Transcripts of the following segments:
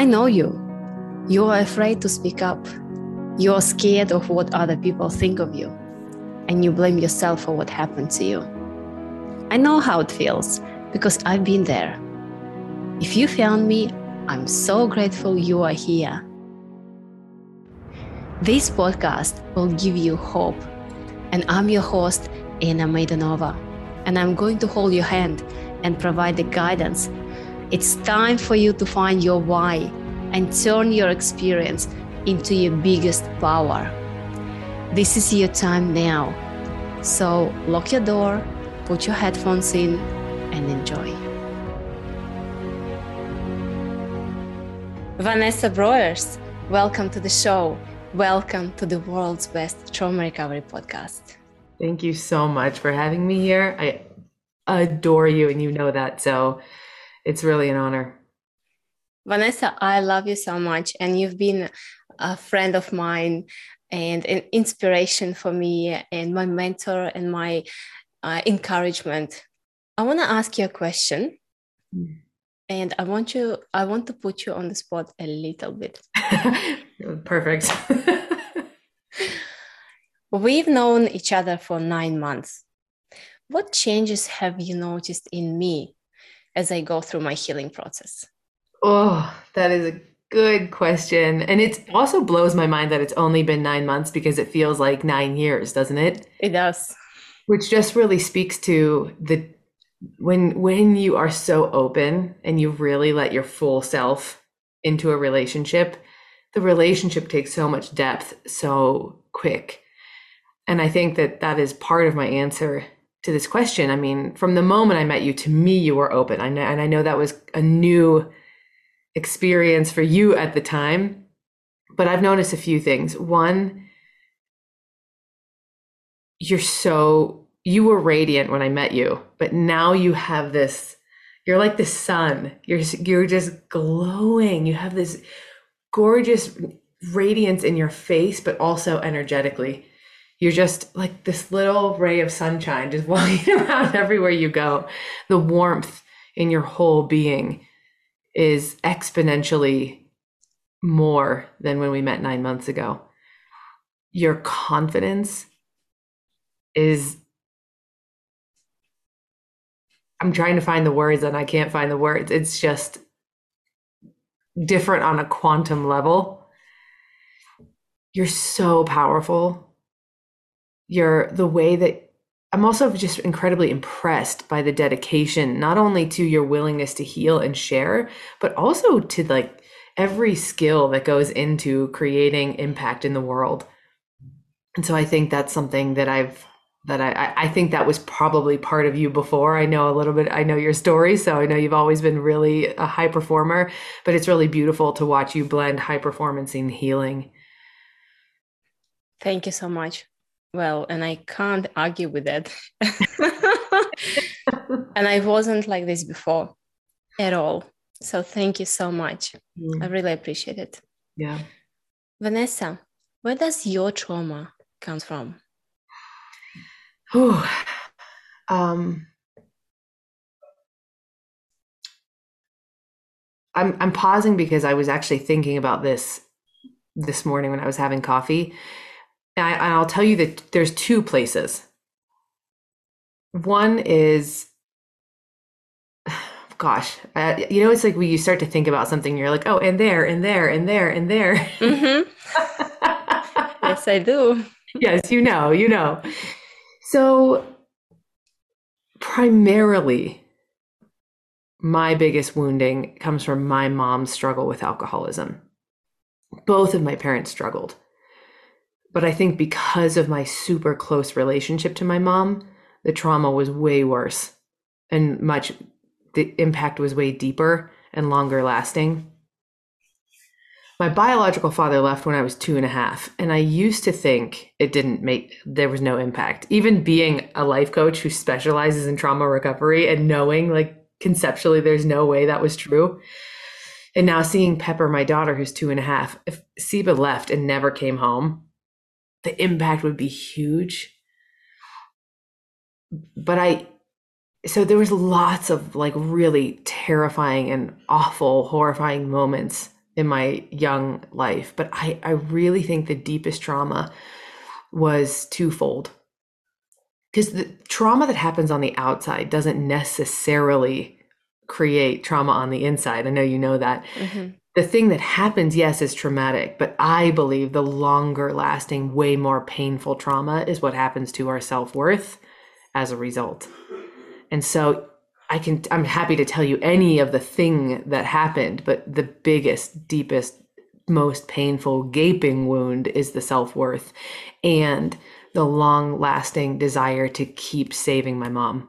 I know you. You are afraid to speak up. You are scared of what other people think of you. And you blame yourself for what happened to you. I know how it feels because I've been there. If you found me, I'm so grateful you are here. This podcast will give you hope. And I'm your host, Anna Maidanova. And I'm going to hold your hand and provide the guidance. It's time for you to find your why and turn your experience into your biggest power. This is your time now. So lock your door, put your headphones in, and enjoy. Vanessa Broers, welcome to the show. Welcome to the world's best trauma recovery podcast. Thank you so much for having me here. I adore you, and you know that. So it's really an honor. Vanessa, I love you so much, and you've been a friend of mine and an inspiration for me, and my mentor, and my uh, encouragement. I want to ask you a question, mm. and I want you. I want to put you on the spot a little bit. Perfect. We've known each other for nine months. What changes have you noticed in me as I go through my healing process? Oh, that is a good question. And it also blows my mind that it's only been nine months because it feels like nine years, doesn't it? It does. Which just really speaks to the when when you are so open and you really let your full self into a relationship, the relationship takes so much depth so quick. And I think that that is part of my answer to this question. I mean, from the moment I met you, to me, you were open. I know, and I know that was a new experience for you at the time. But I've noticed a few things. One, you're so you were radiant when I met you, but now you have this. You're like the sun. You're you're just glowing. You have this gorgeous radiance in your face, but also energetically you're just like this little ray of sunshine just walking around everywhere you go. The warmth in your whole being is exponentially more than when we met nine months ago. Your confidence is. I'm trying to find the words and I can't find the words. It's just different on a quantum level. You're so powerful You're the way that I'm also just incredibly impressed by the dedication, not only to your willingness to heal and share, but also to like every skill that goes into creating impact in the world. And so I think that's something that I've that I, I think that was probably part of you before. I know a little bit, I know your story, so I know you've always been really a high performer, but it's really beautiful to watch you blend high performance and healing. Thank you so much well and i can't argue with that and i wasn't like this before at all. So thank you so much. Mm. i really appreciate it. Yeah. Vanessa where does your trauma come from? Um I'm I'm pausing because I was actually thinking about this this morning when I was having coffee I, will tell you that there's two places. One is, gosh, uh, you know, it's like when you start to think about something, you're like, oh, and there, and there, and there, and there. Mm-hmm. yes, I do. yes, you know, you know. So, primarily, my biggest wounding comes from my mom's struggle with alcoholism. Both of my parents struggled. But I think because of my super close relationship to my mom, the trauma was way worse and much, the impact was way deeper and longer lasting. My biological father left when I was two and a half, and I used to think it didn't make, there was no impact. Even being a life coach who specializes in trauma recovery and knowing, like, conceptually, there's no way that was true. And now seeing Pepper, my daughter, who's two and a half, if Siba left and never came home, the impact would be huge. But I, so there was lots of like really terrifying and awful, horrifying moments in my young life, but I, I really think the deepest trauma was twofold. Because the trauma that happens on the outside doesn't necessarily create trauma on the inside. I know you know that. Mm-hmm. The thing that happens, yes, is traumatic, but I believe the longer lasting, way more painful trauma is what happens to our self worth as a result. And so I can I'm happy to tell you any of the thing that happened, but the biggest, deepest, most painful gaping wound is the self-worth and the long-lasting desire to keep saving my mom.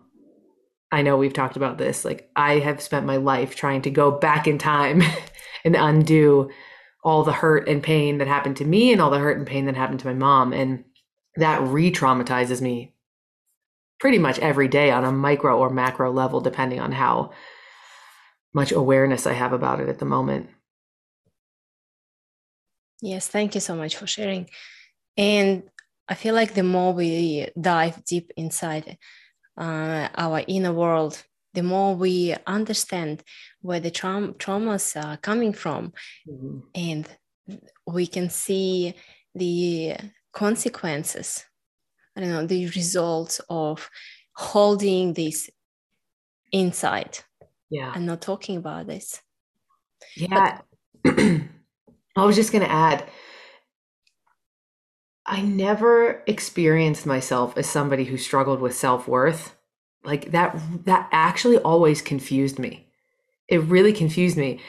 I know we've talked about this. Like I have spent my life trying to go back in time and undo all the hurt and pain that happened to me and all the hurt and pain that happened to my mom and that re-traumatizes me pretty much every day on a micro or macro level, depending on how much awareness I have about it at the moment. Yes, thank you so much for sharing. And I feel like the more we dive deep inside uh, our inner world, the more we understand where the tra- traumas are coming from. Mm-hmm. And we can see the consequences I don't know, the results of holding this inside. Yeah. And not talking about this. Yeah. But- I was just going to add, I never experienced myself as somebody who struggled with self-worth. Like that that actually always confused me. It really confused me.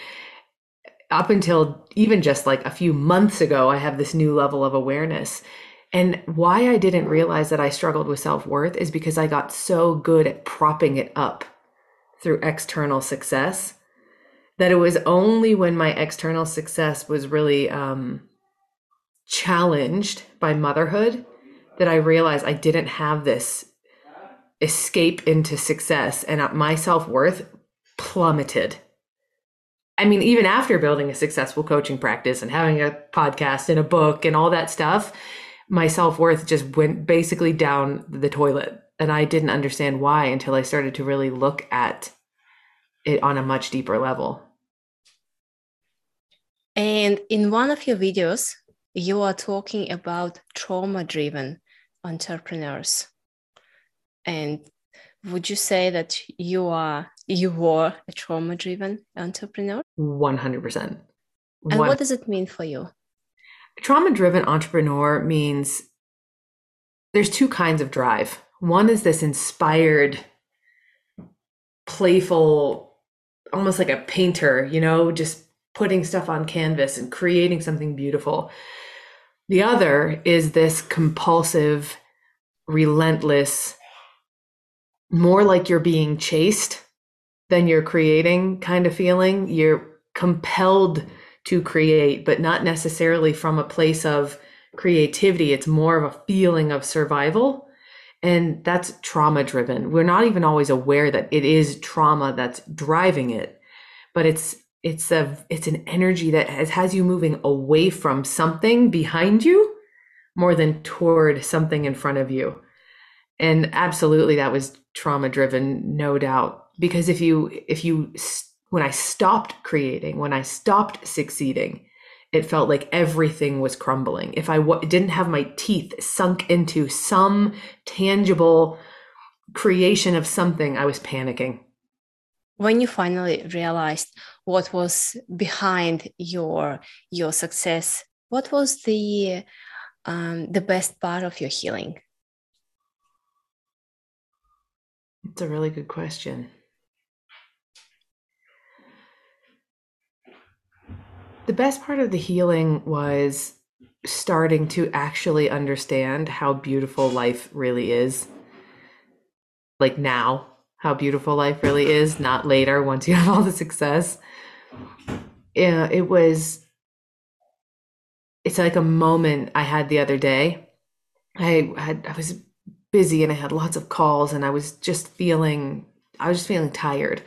Up until even just like a few months ago, I have this new level of awareness. And why I didn't realize that I struggled with self worth is because I got so good at propping it up through external success that it was only when my external success was really um, challenged by motherhood that I realized I didn't have this escape into success and my self worth plummeted. I mean, even after building a successful coaching practice and having a podcast and a book and all that stuff, my self worth just went basically down the toilet. And I didn't understand why until I started to really look at it on a much deeper level. And in one of your videos, you are talking about trauma driven entrepreneurs. And would you say that you are you were a trauma driven entrepreneur? 100%. And what does it mean for you? Trauma driven entrepreneur means there's two kinds of drive. One is this inspired, playful, almost like a painter, you know, just putting stuff on canvas and creating something beautiful. The other is this compulsive, relentless, more like you're being chased than you're creating kind of feeling. You're compelled to create, but not necessarily from a place of creativity. It's more of a feeling of survival. And that's trauma driven. We're not even always aware that it is trauma that's driving it, but it's it's a it's an energy that has, has you moving away from something behind you more than toward something in front of you. And absolutely that was trauma driven, no doubt. Because if you if you when I stopped creating, when I stopped succeeding, it felt like everything was crumbling. If I w- didn't have my teeth sunk into some tangible creation of something, I was panicking. When you finally realized what was behind your your success, what was the um, the best part of your healing? It's a really good question. The best part of the healing was starting to actually understand how beautiful life really is. Like now, how beautiful life really is, not later once you have all the success. Yeah, it was it's like a moment I had the other day. I had I was busy and I had lots of calls and I was just feeling I was just feeling tired.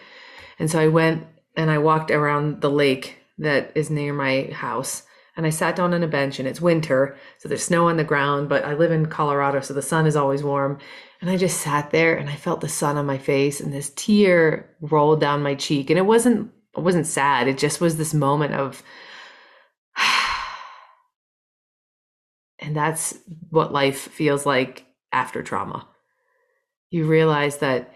And so I went and I walked around the lake that is near my house and I sat down on a bench and it's winter, so there's snow on the ground, but I live in Colorado so the sun is always warm. And I just sat there and I felt the sun on my face and this tear rolled down my cheek and it wasn't it wasn't sad. It just was this moment of and that's what life feels like after trauma. You realize that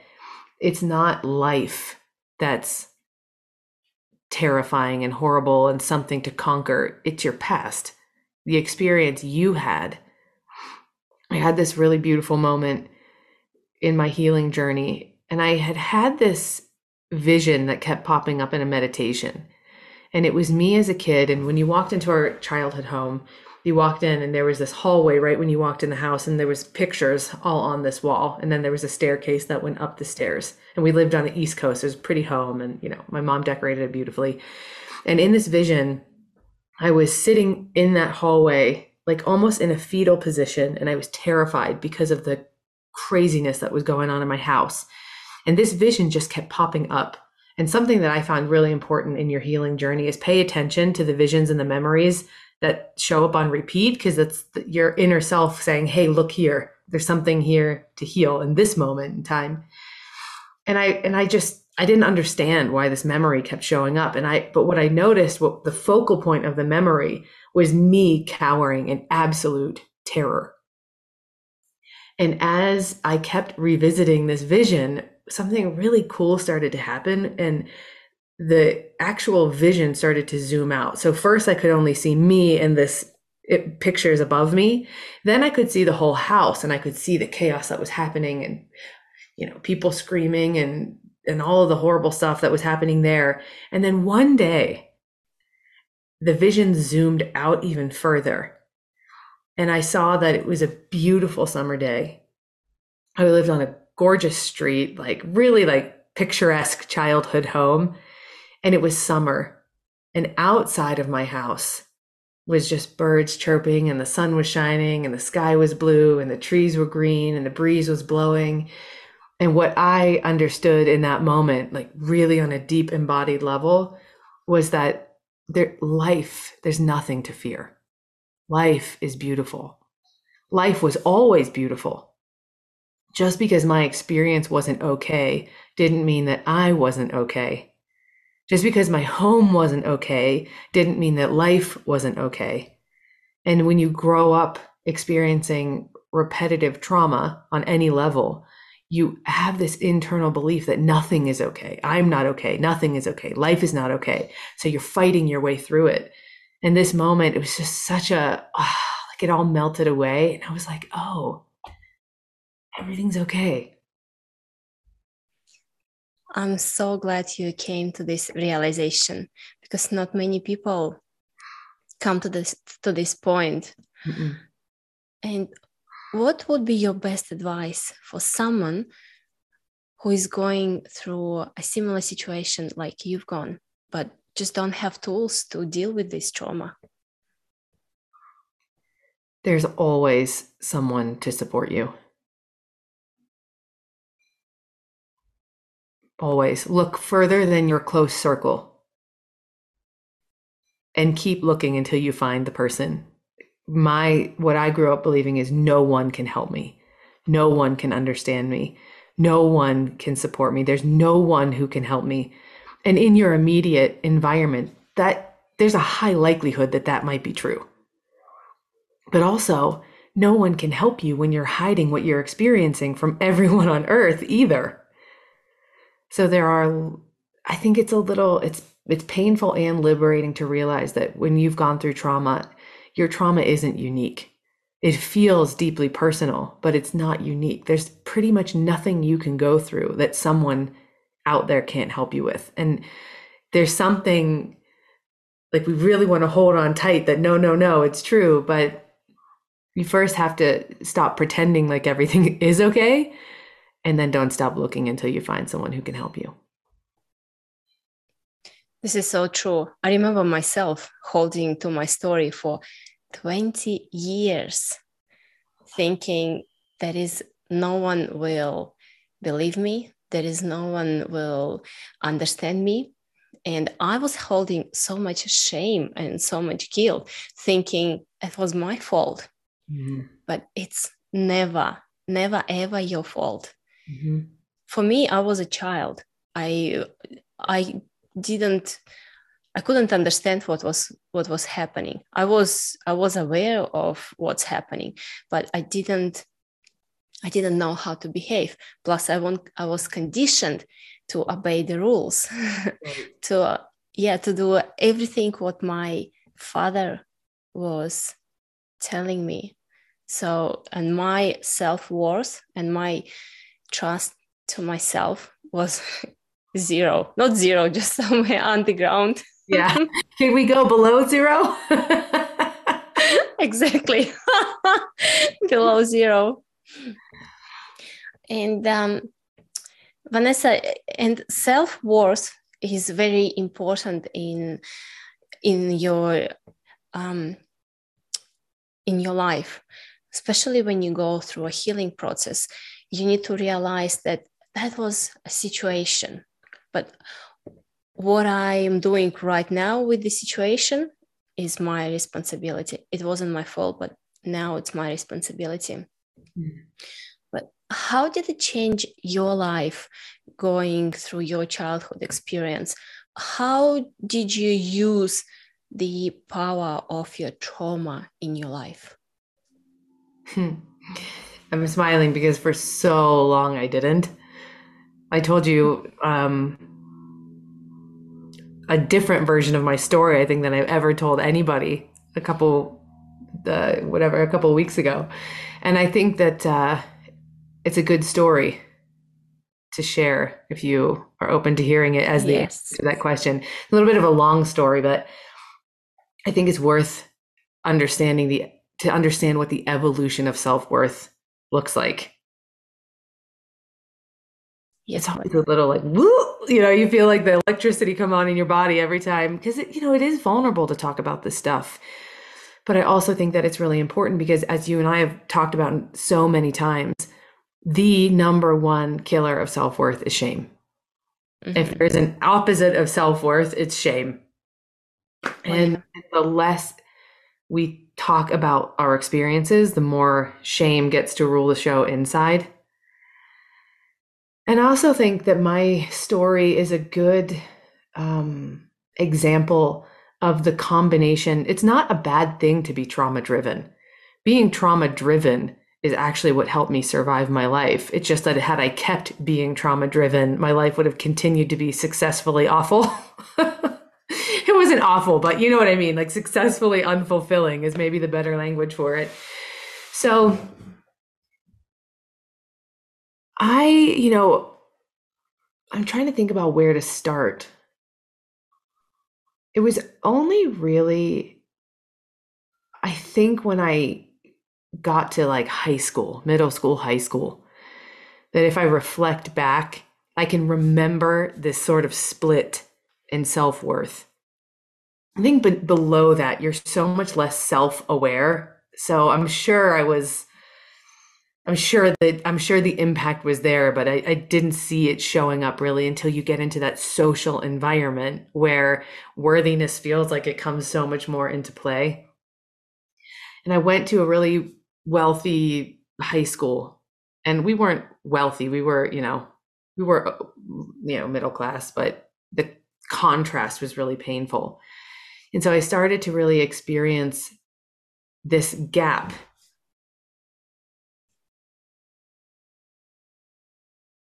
it's not life that's terrifying and horrible and something to conquer. It's your past, the experience you had. I had this really beautiful moment in my healing journey, and I had had this vision that kept popping up in a meditation. And it was me as a kid. And when you walked into our childhood home, you walked in and there was this hallway right when you walked in the house and there was pictures all on this wall. And then there was a staircase that went up the stairs. And we lived on the east coast. It was a pretty home and you know my mom decorated it beautifully. And in this vision i was sitting in that hallway like almost in a fetal position. And i was terrified because of the craziness that was going on in my house. And this vision just kept popping up. And something that i found really important in your healing journey is pay attention to the visions and the memories that show up on repeat because it's your inner self saying, Hey, look here. There's something here to heal in this moment in time. And I, and I just, I didn't understand why this memory kept showing up. And I, but what I noticed, what the focal point of the memory was me cowering in absolute terror. And as I kept revisiting this vision, something really cool started to happen. And the actual vision started to zoom out. So first I could only see me and this it, pictures above me. Then I could see the whole house and I could see the chaos that was happening and you know people screaming and and all of the horrible stuff that was happening there. And then one day the vision zoomed out even further. And I saw that it was a beautiful summer day. I lived on a gorgeous street, like really like picturesque childhood home and it was summer. And outside of my house was just birds chirping, and the sun was shining, and the sky was blue, and the trees were green, and the breeze was blowing. And what I understood in that moment, like really on a deep embodied level, was that there life, there's nothing to fear. Life is beautiful. Life was always beautiful. Just because my experience wasn't okay didn't mean that I wasn't okay. Just because my home wasn't okay didn't mean that life wasn't okay. And when you grow up experiencing repetitive trauma on any level, you have this internal belief that nothing is okay. I'm not okay. Nothing is okay. Life is not okay. So you're fighting your way through it. And this moment, it was just such a, oh, like it all melted away. And I was like, oh, everything's okay. I'm so glad you came to this realization because not many people come to this to this point. Mm-mm. And what would be your best advice for someone who is going through a similar situation like you've gone, but just don't have tools to deal with this trauma? There's always someone to support you. Always look further than your close circle and keep looking until you find the person. My what I grew up believing is no one can help me. No one can understand me. No one can support me. There's no one who can help me. And in your immediate environment, that there's a high likelihood that that might be true. But also, no one can help you when you're hiding what you're experiencing from everyone on earth either. So there are I think it's a little it's it's painful and liberating to realize that when you've gone through trauma, your trauma isn't unique. It feels deeply personal, but it's not unique. There's pretty much nothing you can go through that someone out there can't help you with. And there's something like we really want to hold on tight that no, no, no, it's true. But you first have to stop pretending like everything is okay and then don't stop looking until you find someone who can help you. This is so true. I remember myself holding to my story for 20 years, thinking there is no one will believe me, there is no one will understand me. And I was holding so much shame and so much guilt, thinking it was my fault. Mm-hmm. But it's never, never, ever your fault. Mm-hmm. For me, I was a child. I I didn't I couldn't understand what was what was happening. I was I was aware of what's happening, but I didn't I didn't know how to behave. Plus, I want I was conditioned to obey the rules, to uh, yeah, to do everything what my father was telling me. So, and my self worth and my trust to myself was zero, not zero, just somewhere underground. yeah. Can we go below zero? exactly. below zero. And um, Vanessa, and self worth is very important in in your um, in your life, especially when you go through a healing process. You need to realize that that was a situation, but what I am doing right now with the situation is my responsibility. It wasn't my fault, but now it's my responsibility. Mm. But how did it change your life going through your childhood experience? How did you use the power of your trauma in your life? Hmm. I'm smiling because for so long I didn't. I told you um, a different version of my story, I think, than I've ever told anybody a couple, uh, whatever, a couple weeks ago. And I think that uh, it's a good story to share if you are open to hearing it as the yes. answer to that question. A little bit of a long story, but I think it's worth understanding the to understand what the evolution of self-worth looks like. It's always a little like woo, you know, you feel like the electricity come on in your body every time because it, you know, it is vulnerable to talk about this stuff. But I also think that it's really important because as you and I have talked about so many times, the number one killer of self-worth is shame. Mm-hmm. If there's an opposite of self-worth, it's shame. And the less we talk about our experiences, the more shame gets to rule the show inside. And I also think that my story is a good um, example of the combination. It's not a bad thing to be trauma driven. Being trauma driven is actually what helped me survive my life. It's just that had I kept being trauma driven, my life would have continued to be successfully awful. it wasn't awful, but you know what I mean? Like successfully unfulfilling is maybe the better language for it. So I, you know, I'm trying to think about where to start. It was only really, I think, when I got to like high school, middle school, high school, that if I reflect back, I can remember this sort of split in self worth. I think but below that, you're so much less self aware. So I'm sure I was I'm sure that I'm sure the impact was there, but I, I, didn't see it showing up really until you get into that social environment where worthiness feels like it comes so much more into play. And I went to a really wealthy high school, and we weren't wealthy. We were, you know, we were, uh, you know, middle class, but the contrast was really painful. And so I started to really experience this gap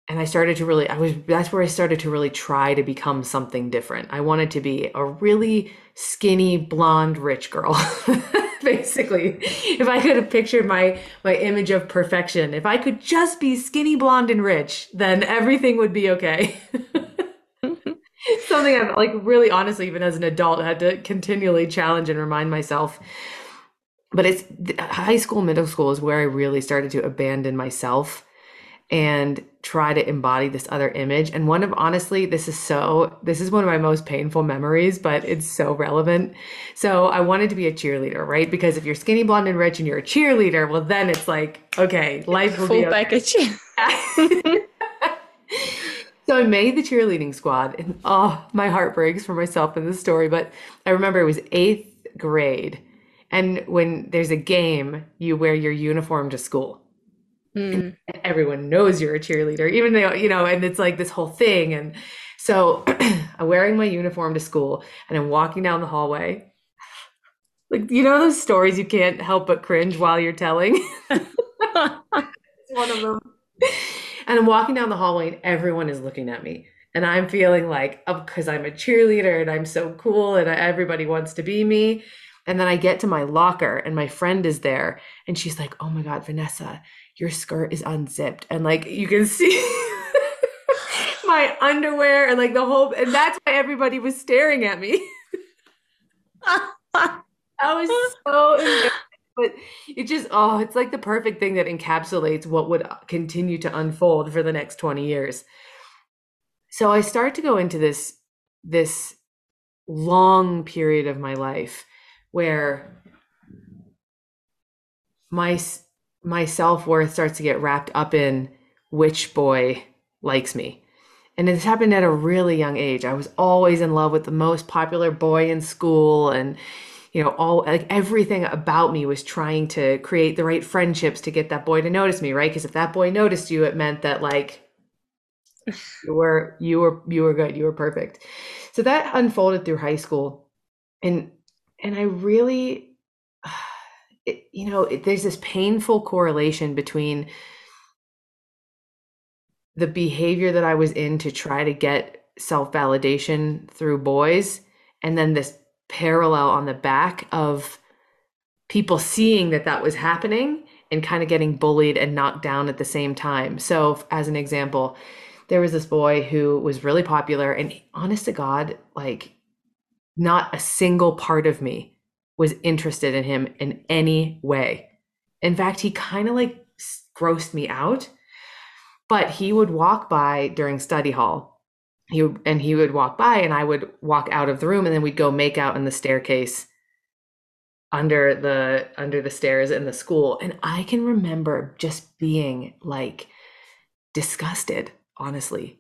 and I started to really, I was, that's where I started to really try to become something different. I wanted to be a really skinny, blonde, rich girl. Basically, if I could have pictured my, my image of perfection, if I could just be skinny, blonde, and rich, then everything would be okay. Something I've like really honestly, even as an adult, had to continually challenge and remind myself. But it's high school, middle school is where I really started to abandon myself and try to embody this other image. And one of honestly, this is so, this is one of my most painful memories, but it's so relevant. So I wanted to be a cheerleader, right? Because if you're skinny, blonde, and rich and you're a cheerleader, well, then it's like, okay, life will Full be okay. package. so I made the cheerleading squad, and oh, my heart breaks for myself in this story. But I remember it was eighth grade. And when there's a game, you wear your uniform to school. Mm. everyone knows you're a cheerleader, even though, you know, and it's like this whole thing. And So I'm wearing my uniform to school and I'm walking down the hallway. Like, you know, those stories you can't help but cringe while you're telling? it's one of them. And I'm walking down the hallway and everyone is looking at me. And I'm feeling like, because oh, I'm a cheerleader and I'm so cool and everybody wants to be me. And then I get to my locker and my friend is there and she's like, oh my God, Vanessa, your skirt is unzipped. And like, you can see. my underwear and like the whole and that's why everybody was staring at me i was so but it just oh it's like the perfect thing that encapsulates what would continue to unfold for the next 20 years so i start to go into this this long period of my life where my my self-worth starts to get wrapped up in which boy likes me and this happened at a really young age. I was always in love with the most popular boy in school and you know all like everything about me was trying to create the right friendships to get that boy to notice me, right? Because if that boy noticed you, it meant that like you were you were you were good, you were perfect. So that unfolded through high school. And and I really it, you know, it, there's this painful correlation between the behavior that I was in to try to get self validation through boys, and then this parallel on the back of people seeing that that was happening and kind of getting bullied and knocked down at the same time. So, as an example, there was this boy who was really popular, and honest to God, like, not a single part of me was interested in him in any way. In fact, he kind of like grossed me out but he would walk by during study hall. He and he would walk by, and I would walk out of the room, and then we'd go make out in the staircase under the under the stairs in the school. And I can remember just being like disgusted, honestly.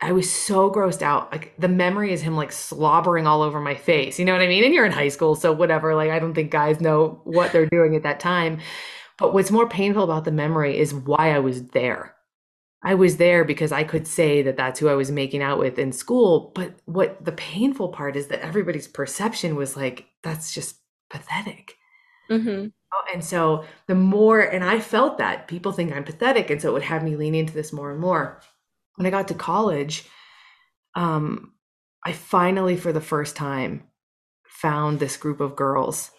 I was so grossed out. Like the memory is him like slobbering all over my face. You know what I mean? And you're in high school, so whatever. Like I don't think guys know what they're doing at that time. But what's more painful about the memory is why I was there. I was there because I could say that that's who I was making out with in school. But what the painful part is that everybody's perception was like, that's just pathetic. Mm-hmm. Oh, and so the more, and I felt that people think I'm pathetic. And so it would have me lean into this more and more. When I got to college, um, I finally, for the first time, found this group of girls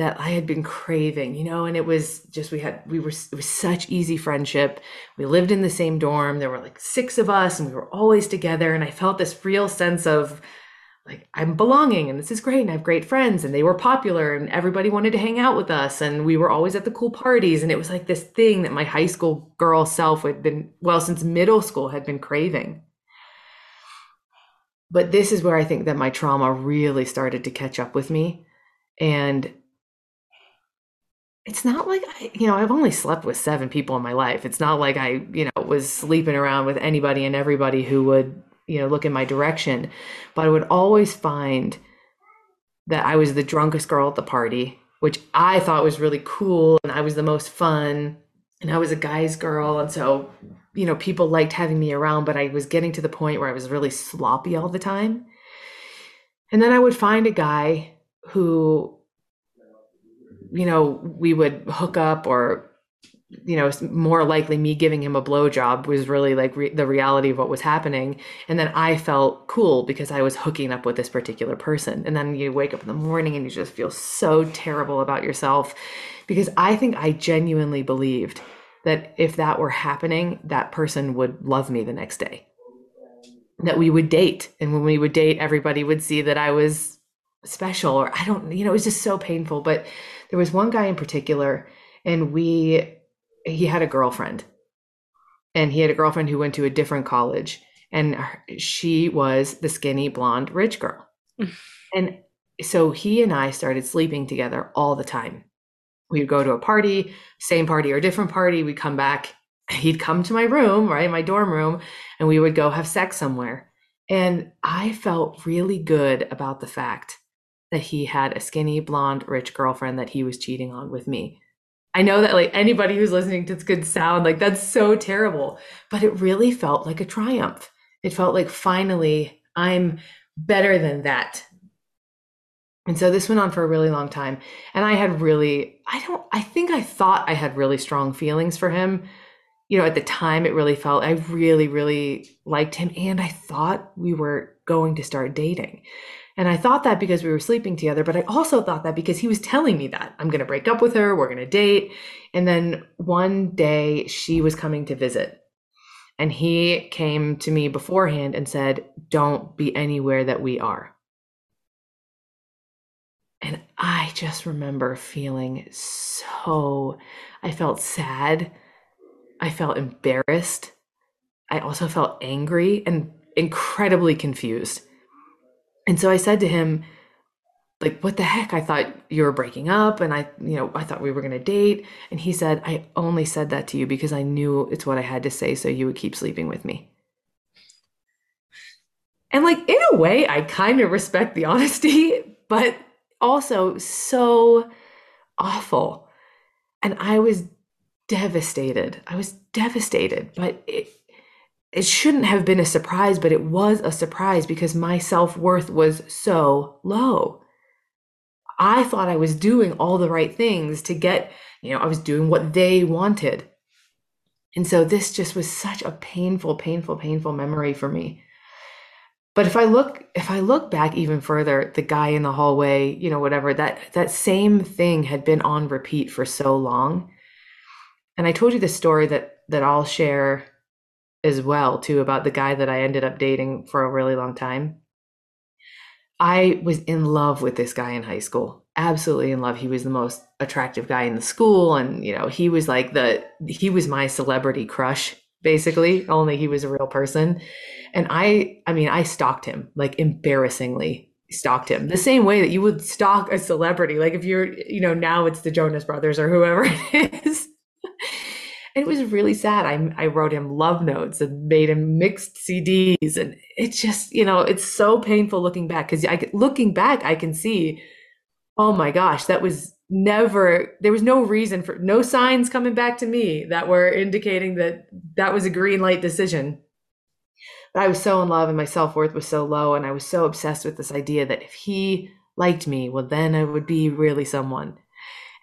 that I had been craving, you know, and it was just we had we were it was such easy friendship. We lived in the same dorm. There were like six of us and we were always together and I felt this real sense of like I'm belonging and this is great and I have great friends and they were popular and everybody wanted to hang out with us and we were always at the cool parties and it was like this thing that my high school girl self had been well since middle school had been craving. But this is where I think that my trauma really started to catch up with me and it's not like I, you know, I've only slept with seven people in my life. It's not like I, you know, was sleeping around with anybody and everybody who would, you know, look in my direction. But I would always find that I was the drunkest girl at the party, which I thought was really cool. And I was the most fun. And I was a guy's girl. And so, you know, people liked having me around, but I was getting to the point where I was really sloppy all the time. And then I would find a guy who you know, we would hook up or you know, more likely me giving him a blowjob was really like re- the reality of what was happening. And then I felt cool because I was hooking up with this particular person. And then you wake up in the morning and you just feel so terrible about yourself because I think I genuinely believed that if that were happening, that person would love me the next day. That we would date. And when we would date, everybody would see that I was special or I don't, you know, it was just so painful. But there was one guy in particular, and we, he had a girlfriend, and he had a girlfriend who went to a different college, and she was the skinny blonde rich girl. and so he and I started sleeping together all the time. We'd go to a party, same party or different party. We'd come back. He'd come to my room, right, my dorm room, and we would go have sex somewhere. And I felt really good about the fact that he had a skinny, blonde, rich girlfriend that he was cheating on with me. I know that like anybody who's listening to this could sound like that's so terrible, but it really felt like a triumph. It felt like finally I'm better than that. And so this went on for a really long time. And I had really, I don't, I think I thought I had really strong feelings for him. You know, at the time, it really felt, I really, really liked him. And I thought we were going to start dating. And I thought that because we were sleeping together, but I also thought that because he was telling me that I'm going to break up with her, we're going to date. And then one day she was coming to visit. And he came to me beforehand and said, Don't be anywhere that we are. And I just remember feeling so, I felt sad. I felt embarrassed. I also felt angry and incredibly confused. And so I said to him, like, what the heck? I thought you were breaking up and I, you know, I thought we were going to date. And he said, I only said that to you because I knew it's what I had to say so you would keep sleeping with me. And like, in a way, I kind of respect the honesty, but also so awful. And I was devastated. I was devastated, but it, it shouldn't have been a surprise, but it was a surprise because my self worth was so low. I thought I was doing all the right things to get, you know, I was doing what they wanted. And so this just was such a painful, painful, painful memory for me. But if I look, if I look back even further, the guy in the hallway, you know, whatever, that that same thing had been on repeat for so long. And I told you the story that that I'll share as well too about the guy that I ended up dating for a really long time. I was in love with this guy in high school. Absolutely in love. He was the most attractive guy in the school and you know, he was like the he was my celebrity crush basically, only he was a real person. And I I mean, I stalked him like embarrassingly stalked him the same way that you would stalk a celebrity like if you're you know now it's the Jonas brothers or whoever it is it was really sad. I, I wrote him love notes and made him mixed CDs. And it's just, you know, it's so painful looking back because I looking back, I can see, oh my gosh, that was never, there was no reason for, no signs coming back to me that were indicating that that was a green light decision. But I was so in love and my self worth was so low. And I was so obsessed with this idea that if he liked me, well, then I would be really someone.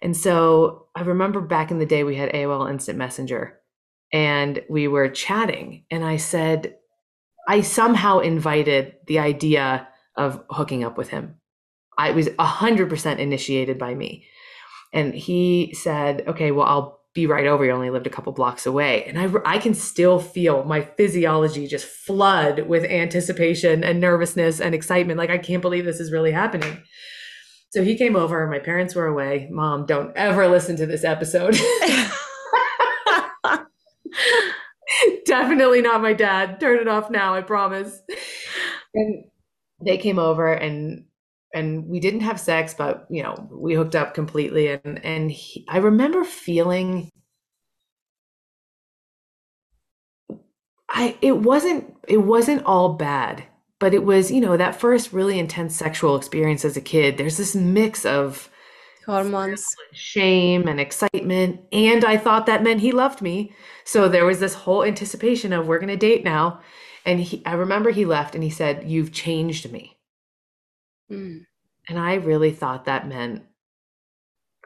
And so I remember back in the day, we had AOL Instant Messenger and we were chatting. And I said, I somehow invited the idea of hooking up with him. I was 100% initiated by me. And he said, okay, well, I'll be right over. You only lived a couple blocks away. And I, I can still feel my physiology just flood with anticipation and nervousness and excitement. Like, I can't believe this is really happening. So he came over. My parents were away. Mom, don't ever listen to this episode. Definitely not my dad. Turn it off now, I promise. And they came over and and we didn't have sex, but you know, we hooked up completely and and he, I remember feeling I it wasn't it wasn't all bad but it was you know that first really intense sexual experience as a kid there's this mix of hormones. shame and excitement and i thought that meant he loved me. So there was this whole anticipation of we're going to date now. And he, i remember he left and he said you've changed me. Mm. and i really thought that meant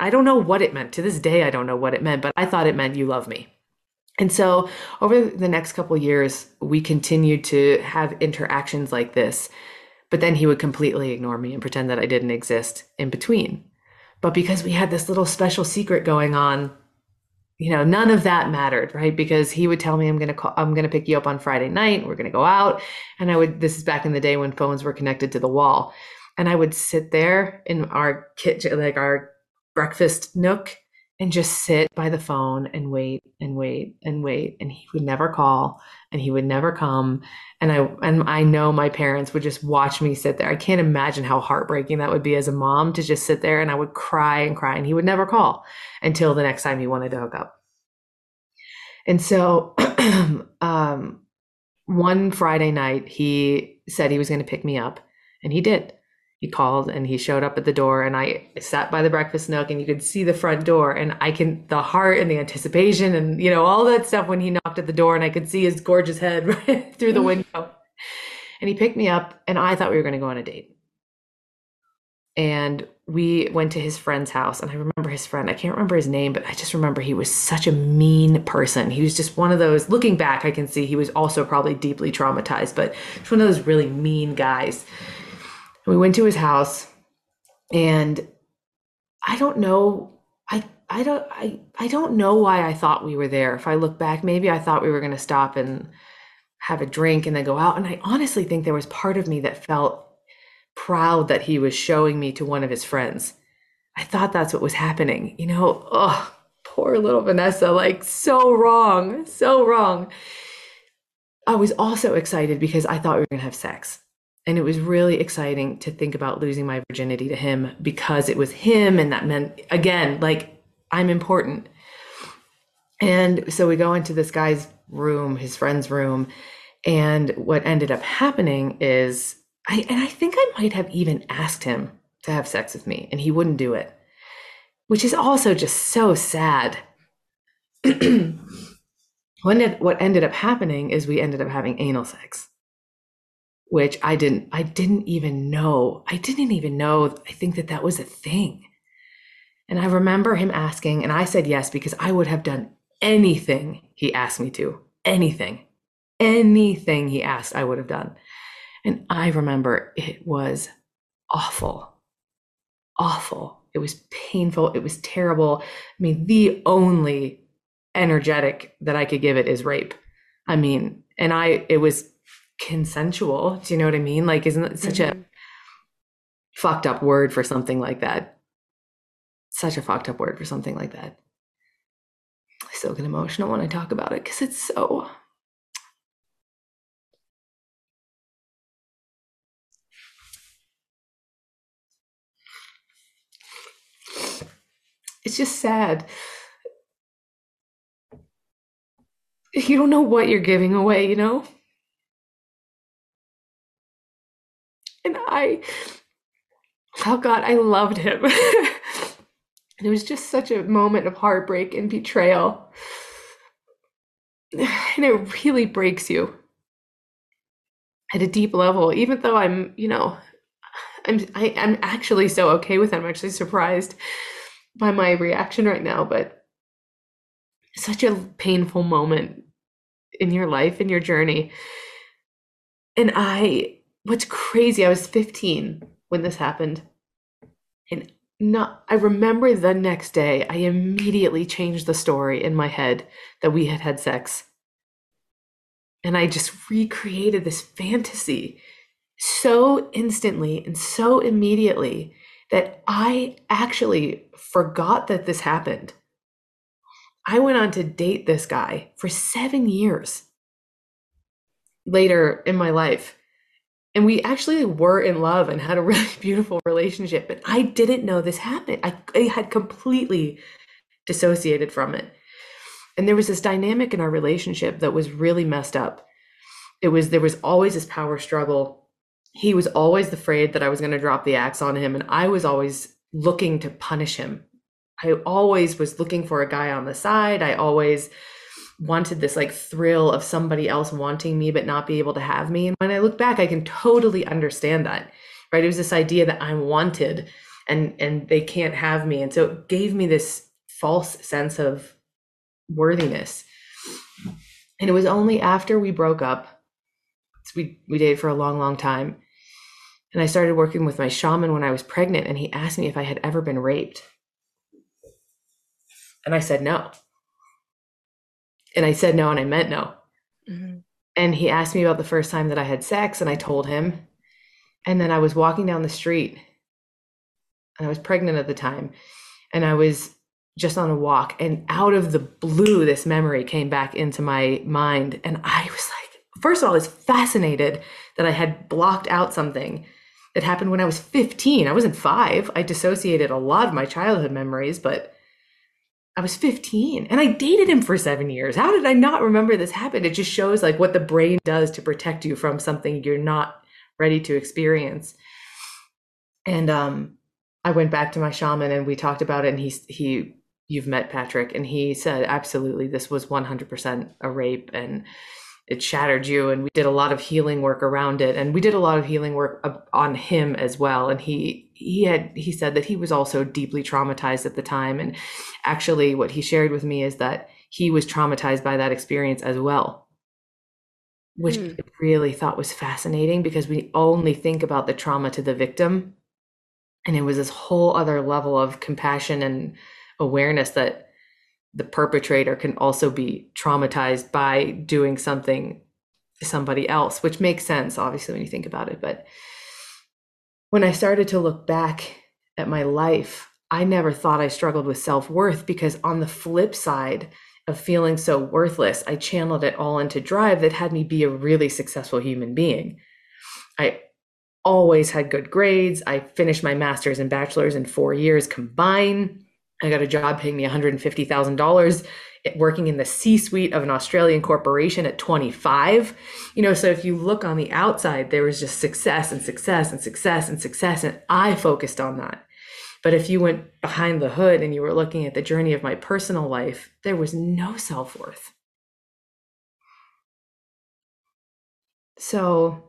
i don't know what it meant. To this day i don't know what it meant but i thought it meant you love me and so over the next couple years, we continued to have interactions like this. But then he would completely ignore me and pretend that I didn't exist in between. But because we had this little special secret going on, you know, none of that mattered, right? Because he would tell me I'm gonna call, I'm gonna pick you up on Friday night. We're gonna go out, and I would. This is back in the day when phones were connected to the wall, and I would sit there in our kitchen, like our breakfast nook, and just sit by the phone and wait and wait and wait and he would never call and he would never come. And i and i know my parents would just watch me sit there. I can't imagine how heartbreaking that would be as a mom to just sit there and i would cry and cry and he would never call until the next time he wanted to hook up. And so um, one friday night he said he was going to pick me up and he did he called and he showed up at the door and I sat by the breakfast nook and you could see the front door and I can the heart and the anticipation and you know all that stuff when he knocked at the door and I could see his gorgeous head right through the window. And he picked me up, and I thought we were going to go on a date. And we went to his friend's house, and I remember his friend. I can't remember his name, but I just remember he was such a mean person. He was just one of those. Looking back, I can see he was also probably deeply traumatized, but just one of those really mean guys. We went to his house, and I don't know. I I don't I I don't know why I thought we were there. If I look back, maybe I thought we were going to stop and have a drink and then go out. And I honestly think there was part of me that felt proud that he was showing me to one of his friends. I thought that's what was happening. You know, oh, poor little Vanessa, like so wrong, so wrong. I was also excited because I thought we were going to have sex. And it was really exciting to think about losing my virginity to him because it was him. And that meant, again, like I'm important. And so we go into this guy's room, his friend's room. And what ended up happening is I and I think I might have even asked him to have sex with me and he wouldn't do it. Which is also just so sad. what ended up happening is we ended up having anal sex which I didn't I didn't even know. I didn't even know I think that that was a thing. And I remember him asking and I said yes because I would have done anything he asked me to. Anything. Anything he asked I would have done. And I remember it was awful. Awful. It was painful. It was terrible. I mean, the only energetic that I could give it is rape. I mean, and I, it was consensual. Do you know what I mean? Like, isn't it such mm-hmm. a fucked up word for something like that? Such a fucked up word for something like that. I still get emotional when I talk about it because it's so. It's just sad. You don't know what you're giving away, you know? And I, oh God, I loved him. and it was just such a moment of heartbreak and betrayal. And it really breaks you at a deep level, even though I'm, you know, I'm I, am i am actually so okay with it. I'm actually surprised by my reaction right now, but such a painful moment in your life, in your journey. And I what's crazy, I was 15 when this happened. And not I remember the next day I immediately changed the story in my head that we had had sex. And I just recreated this fantasy so instantly and so immediately that I actually forgot that this happened. I went on to date this guy for seven years later in my life and we actually were in love and had a really beautiful relationship but i didn't know this happened. I, I, had completely dissociated from it. And there was this dynamic in our relationship that was really messed up. It was there was always this power struggle. He was always afraid that i was going to drop the axe on him and i was always looking to punish him. I always was looking for a guy on the side. I always wanted this like thrill of somebody else wanting me but not be able to have me. And when I look back, I can totally understand that. Right? It was this idea that I'm wanted and and they can't have me. And so it gave me this false sense of worthiness. And it was only after we broke up, we we dated for a long, long time. And I started working with my shaman when I was pregnant, and he asked me if I had ever been raped. And I said no. And I said no, and I meant no. Mm-hmm. And he asked me about the first time that I had sex, and I told him. And then I was walking down the street, and I was pregnant at the time, and I was just on a walk, and out of the blue, this memory came back into my mind. And I was like, first of all, I was fascinated that I had blocked out something that happened when I was 15. I wasn't five. I dissociated a lot of my childhood memories, but I was 15 and I dated him for seven years. How did I not remember this happened? It just shows like what the brain does to protect you from something you're not ready to experience. And um, I went back to my shaman and we talked about it. And he, he, you've met Patrick, and he said, absolutely, this was 100% a rape. And it shattered you and we did a lot of healing work around it and we did a lot of healing work on him as well and he he had he said that he was also deeply traumatized at the time and actually what he shared with me is that he was traumatized by that experience as well which mm. I really thought was fascinating because we only think about the trauma to the victim and it was this whole other level of compassion and awareness that the perpetrator can also be traumatized by doing something to somebody else, which makes sense, obviously, when you think about it. But when I started to look back at my life, I never thought I struggled with self worth because, on the flip side of feeling so worthless, I channeled it all into drive that had me be a really successful human being. I always had good grades. I finished my master's and bachelor's in four years combined. I got a job paying me $150,000 working in the C suite of an Australian corporation at 25. You know, so if you look on the outside, there was just success and success and success and success. And I focused on that. But if you went behind the hood and you were looking at the journey of my personal life, there was no self worth. So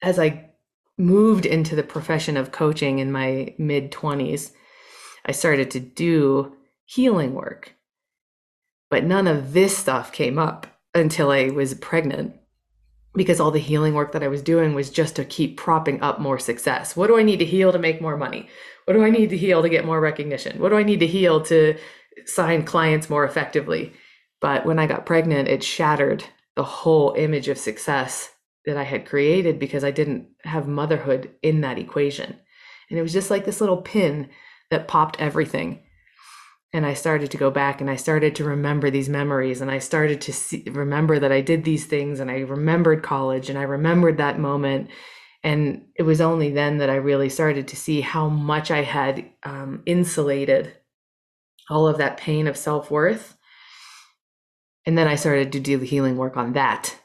as I moved into the profession of coaching in my mid 20s, I started to do healing work. But none of this stuff came up until I was pregnant because all the healing work that I was doing was just to keep propping up more success. What do I need to heal to make more money? What do I need to heal to get more recognition? What do I need to heal to sign clients more effectively? But when I got pregnant, it shattered the whole image of success that I had created because I didn't have motherhood in that equation. And it was just like this little pin that popped everything. And I started to go back and I started to remember these memories and I started to see, remember that I did these things and I remembered college and I remembered that moment. And it was only then that I really started to see how much I had um, insulated all of that pain of self worth. And then I started to do the healing work on that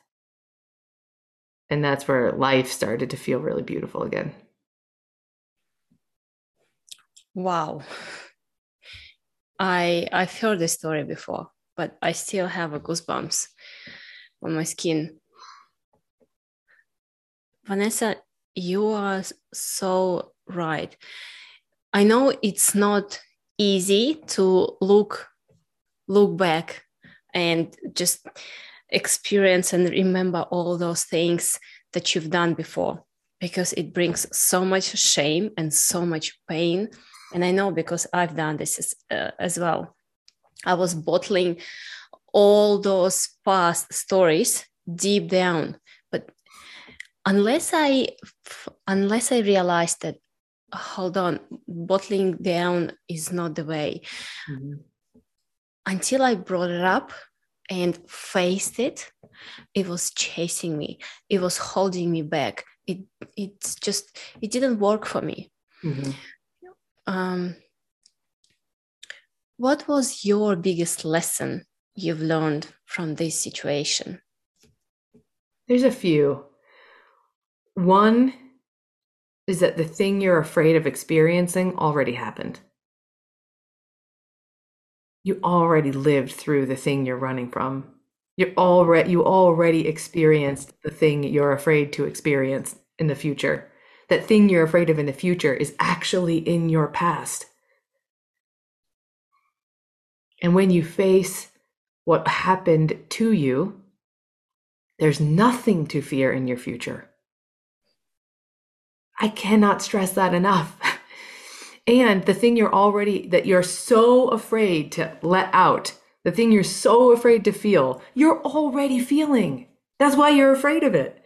and that's where life started to feel really beautiful again wow. I i've heard this story before but i still have a goosebumps on my skin. Vanessa you are so right. I know it's not easy to look look back and just experience and remember all those things that you've done before because it brings so much shame and so much pain and i know because i've done this as, uh, as well. I was bottling all those past stories deep down. But unless i unless i realized that hold on bottling down is not the way. Mm-hmm. until i brought it up and faced it it was chasing me. It was holding me back. It it's just it didn't work for me. Mm-hmm. Um, what was your biggest lesson you've learned from this situation there's a few one is that the thing you're afraid of experiencing already happened you already lived through the thing you're running from. You already you already experienced the thing you're afraid to experience in the future. That thing you're afraid of in the future is actually in your past. And when you face what happened to you, there's nothing to fear in your future. I cannot stress that enough. and the thing you're already that you're so afraid to let out the thing you're so afraid to feel you're already feeling that's why you're afraid of it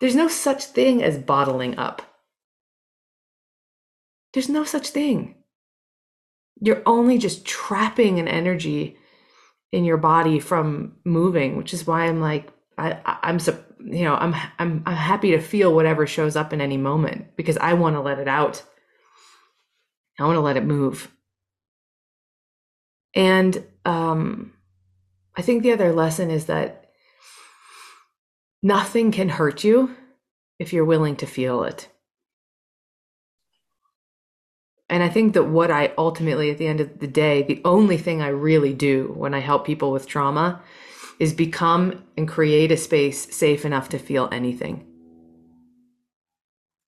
there's no such thing as bottling up. There's no such thing. You're only just trapping an energy in your body from moving which is why i'm like I, i'm you know i'm i'm i'm happy to feel whatever shows up in any moment because i want to let it out. I want to let it move. And um, I think the other lesson is that nothing can hurt you if you're willing to feel it. And I think that what I ultimately, at the end of the day, the only thing I really do when I help people with trauma is become and create a space safe enough to feel anything.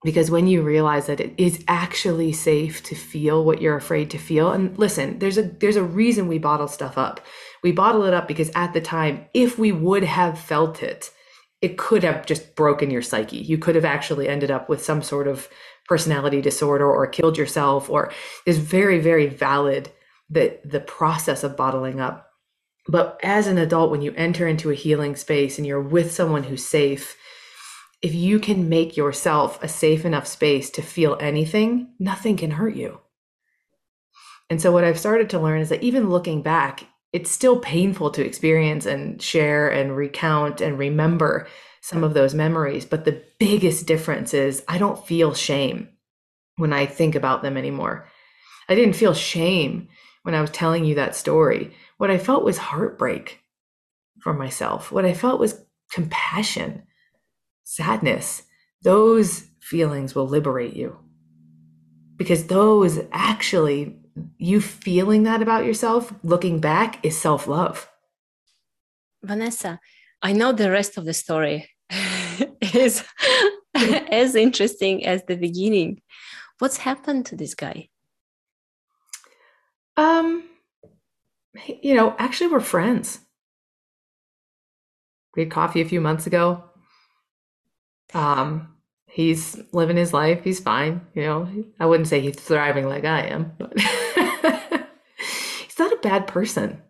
Because when you realize that it is actually safe to feel what you're afraid to feel, and listen, there's a there's a reason we bottle stuff up. We bottle it up because at the time, if we would have felt it, it could have just broken your psyche. You could have actually ended up with some sort of personality disorder or killed yourself, or is very, very valid that the process of bottling up. But as an adult, when you enter into a healing space and you're with someone who's safe, if you can make yourself a safe enough space to feel anything, nothing can hurt you. And so, what I've started to learn is that even looking back, it's still painful to experience and share and recount and remember some of those memories. But the biggest difference is I don't feel shame when I think about them anymore. I didn't feel shame when I was telling you that story. What I felt was heartbreak for myself. What I felt was compassion, sadness. Those feelings will liberate you because those actually you feeling that about yourself looking back is self-love. Vanessa i know the rest of the story is as interesting as the beginning. What's happened to this guy? Um you know actually we're friends. We had coffee a few months ago. Um he's living his life he's fine you know i wouldn't say he's thriving like i am but he's not a bad person.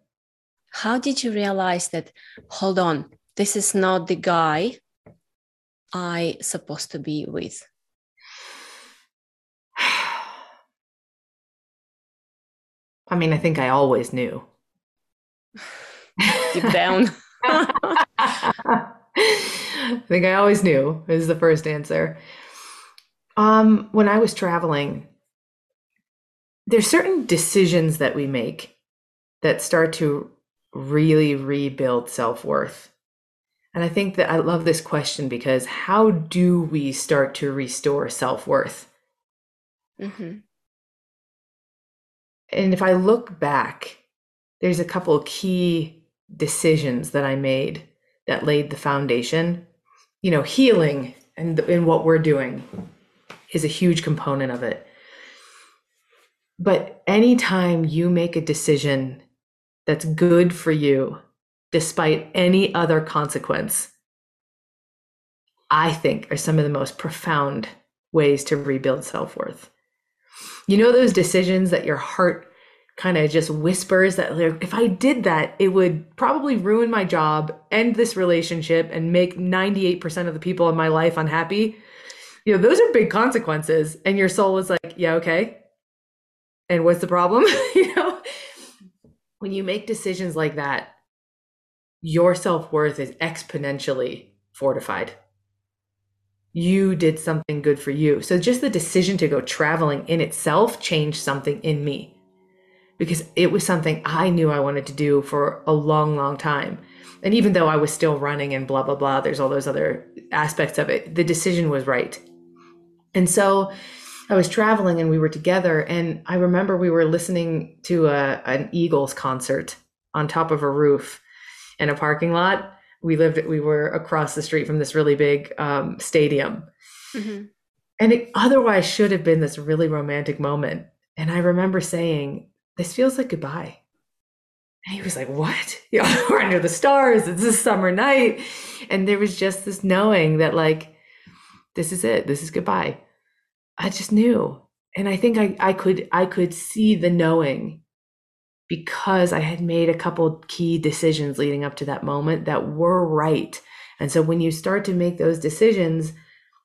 How did you realize that? Hold on, this is not the guy I supposed to be with. I mean, I think I always knew. Deep down. I think I always knew is the first answer. Um, when I was traveling, there's certain decisions that we make that start to really rebuild self-worth and i think that i love this question because how do we start to restore self-worth mm-hmm. and if i look back there's a couple key decisions that i made that laid the foundation you know healing and, and what we're doing is a huge component of it but anytime you make a decision that's good for you, despite any other consequence, I think are some of the most profound ways to rebuild self worth. You know, those decisions that your heart kind of just whispers that like, if I did that, it would probably ruin my job, end this relationship, and make 98% of the people in my life unhappy. You know, those are big consequences. And your soul is like, yeah, okay, and what's the problem? You know? When you make decisions like that your self-worth is exponentially fortified. You did something good for you. So just the decision to go traveling in itself changed something in me because it was something i knew i wanted to do for a long long time and even though i was still running and blah blah blah there's all those other aspects of it the decision was right and so I was traveling and we were together, and I remember we were listening to a, an Eagles concert on top of a roof in a parking lot. We lived, we were across the street from this really big um, stadium. Mm-hmm. And it otherwise should have been this really romantic moment. And I remember saying, This feels like goodbye. And he was like, What? We're under the stars. It's a summer night. And there was just this knowing that, like, this is it. This is goodbye. I just knew. And I think I, I could I could see the knowing because I had made a couple key decisions leading up to that moment that were right. And so when you start to make those decisions,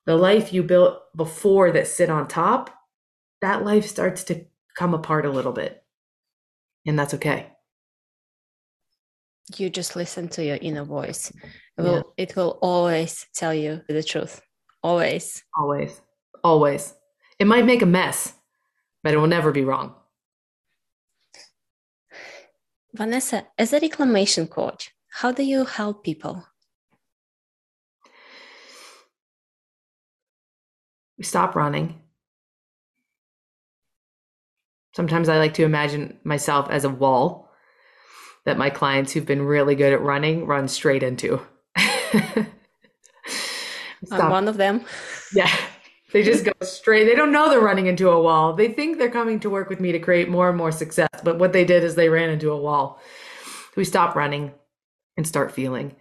the life you built before that sit on top, that life starts to come apart a little bit. And that's okay. You just listen to your inner voice. It will, yeah. it will always tell you the truth. Always. Always. Always. It might make a mess, but it will never be wrong. Vanessa, as a reclamation coach, how do you help people? We stop running. Sometimes I like to imagine myself as a wall that my clients who've been really good at running run straight into. I'm one of them. Yeah. They just go straight. They don't know they're running into a wall. They think they're coming to work with me to create more and more success. But what they did is they ran into a wall. We stop running and start feeling.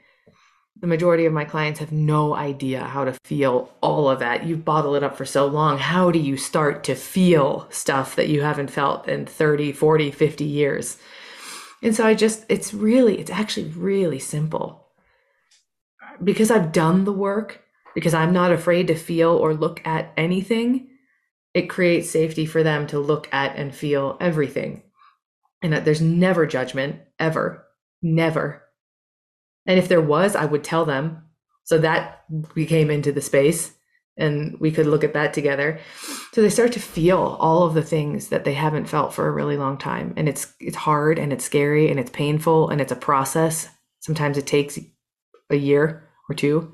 The majority of my clients have no idea how to feel all of that. You've bottled it up for so long. How do you start to feel stuff that you haven't felt in 30, 40, 50 years? And so I just, it's really, it's actually really simple. Because I've done the work, because I'm not afraid to feel or look at anything, it creates safety for them to look at and feel everything. And that there's never judgment, ever, never. And if there was, I would tell them. So that we came into the space and we could look at that together. So they start to feel all of the things that they haven't felt for a really long time. And it's it's hard and it's scary and it's painful and it's a process. Sometimes it takes a year or two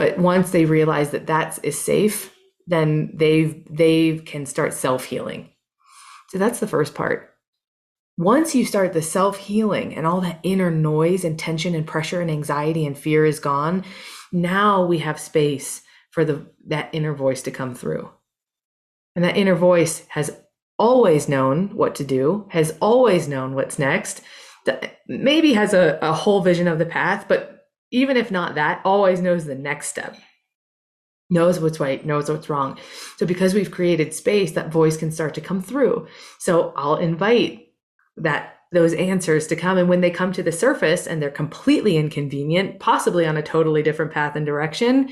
but once they realize that that is safe, then they they can start self-healing. So that's the first part. Once you start the self-healing and all that inner noise and tension and pressure and anxiety and fear is gone, now we have space for the that inner voice to come through. And that inner voice has always known what to do, has always known what's next, maybe has a, a whole vision of the path, but even if not that, always knows the next step, knows what's right, knows what's wrong. So because we've created space, that voice can start to come through. So I'll invite that those answers to come. And when they come to the surface and they're completely inconvenient, possibly on a totally different path and direction,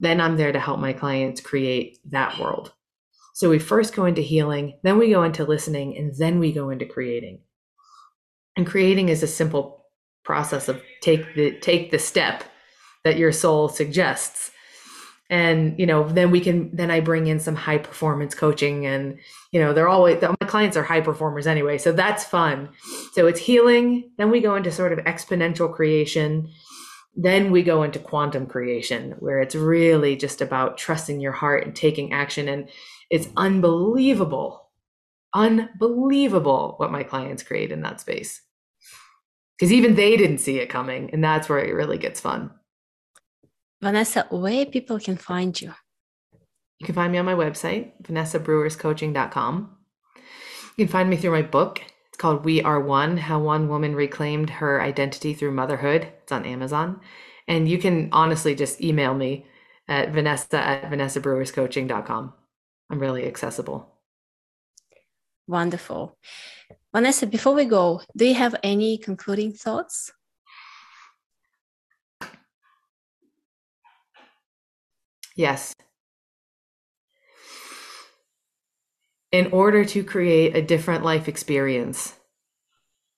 then I'm there to help my clients create that world. So we first go into healing, then we go into listening, and then we go into creating. And creating is a simple process of take the take the step that your soul suggests and you know then we can then i bring in some high performance coaching and you know they're always my clients are high performers anyway so that's fun. So it's healing then we go into sort of exponential creation then we go into quantum creation where it's really just about trusting your heart and taking action and it's unbelievable unbelievable what my clients create in that space. Because even they didn't see it coming and that's where it really gets fun vanessa where people can find you? You can find me on my website vanessabroerscoaching.com you can find me through my book. It's called we are one how one woman reclaimed her identity through motherhood. It's on amazon. And you can honestly just email me at vanessa at vanessabroerscoaching.com i'm really accessible. Wonderful. Vanessa, before we go, do you have any concluding thoughts? Yes. In order to create a different life experience,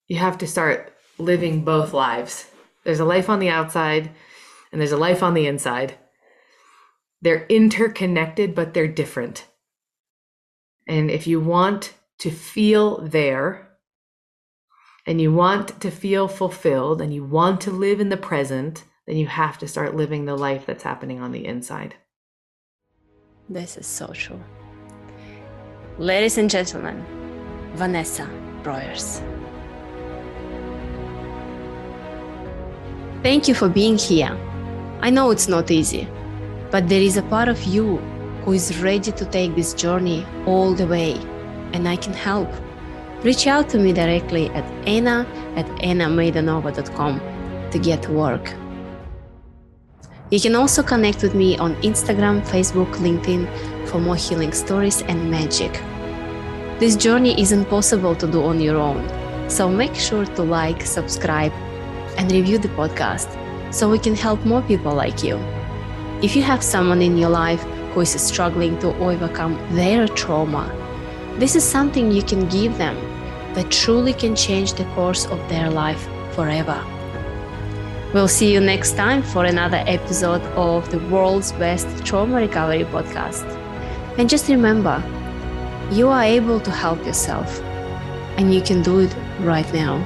you have to start living both lives. There's a life on the outside and there's a life on the inside. They're interconnected, but they're different. And if you want to feel there and you want to feel fulfilled and you want to live in the present, then you have to start living the life that's happening on the inside. This is so true. Ladies and gentlemen, Vanessa Broers. Thank you for being here. I know it's not easy, but there is a part of you who is ready to take this journey all the way and I can help. Reach out to me directly at anna at annamaidanova.com to get to work. You can also connect with me on Instagram, Facebook, LinkedIn for more healing stories and magic. This journey isn't possible to do on your own, so make sure to like, subscribe, and review the podcast so we can help more people like you. If you have someone in your life who is struggling to overcome their trauma, this is something you can give them that truly can change the course of their life forever. We'll see you next time for another episode of the world's best trauma recovery podcast. And just remember, you are able to help yourself, and you can do it right now.